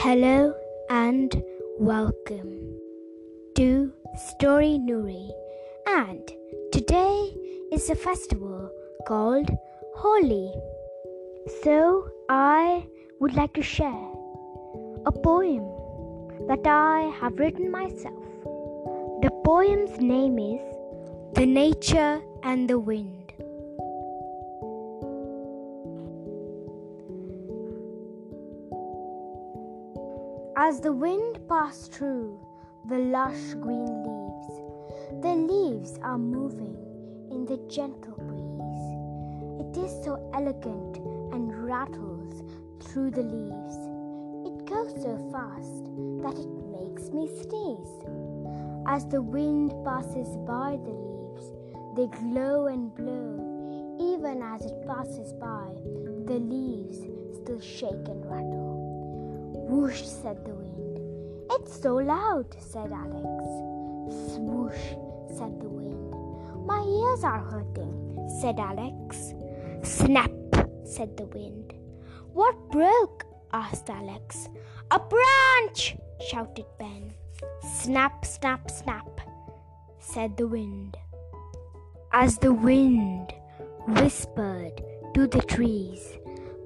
Hello and welcome to Story Nuri. And today is a festival called Holi. So I would like to share a poem that I have written myself. The poem's name is The Nature and the Wind. As the wind passed through the lush green leaves, the leaves are moving in the gentle breeze. It is so elegant and rattles through the leaves. It goes so fast that it makes me sneeze. As the wind passes by the leaves, they glow and blow. Even as it passes by, the leaves still shake and rattle. Whoosh, said the wind. It's so loud, said Alex. Swoosh, said the wind. My ears are hurting, said Alex. Snap, said the wind. What broke? asked Alex. A branch, shouted Ben. Snap, snap, snap, said the wind. As the wind whispered to the trees,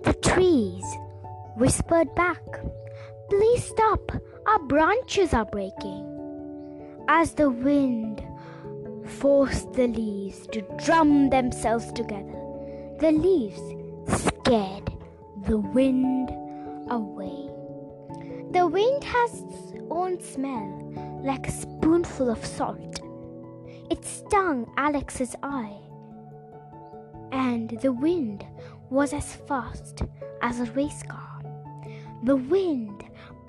the trees whispered back. Please stop, our branches are breaking. As the wind forced the leaves to drum themselves together, the leaves scared the wind away. The wind has its own smell, like a spoonful of salt. It stung Alex's eye, and the wind was as fast as a race car. The wind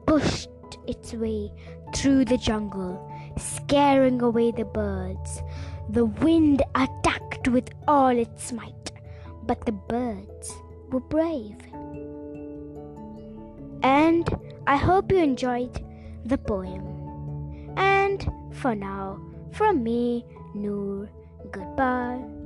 pushed its way through the jungle, scaring away the birds. The wind attacked with all its might, but the birds were brave. And I hope you enjoyed the poem. And for now, from me, Noor, goodbye.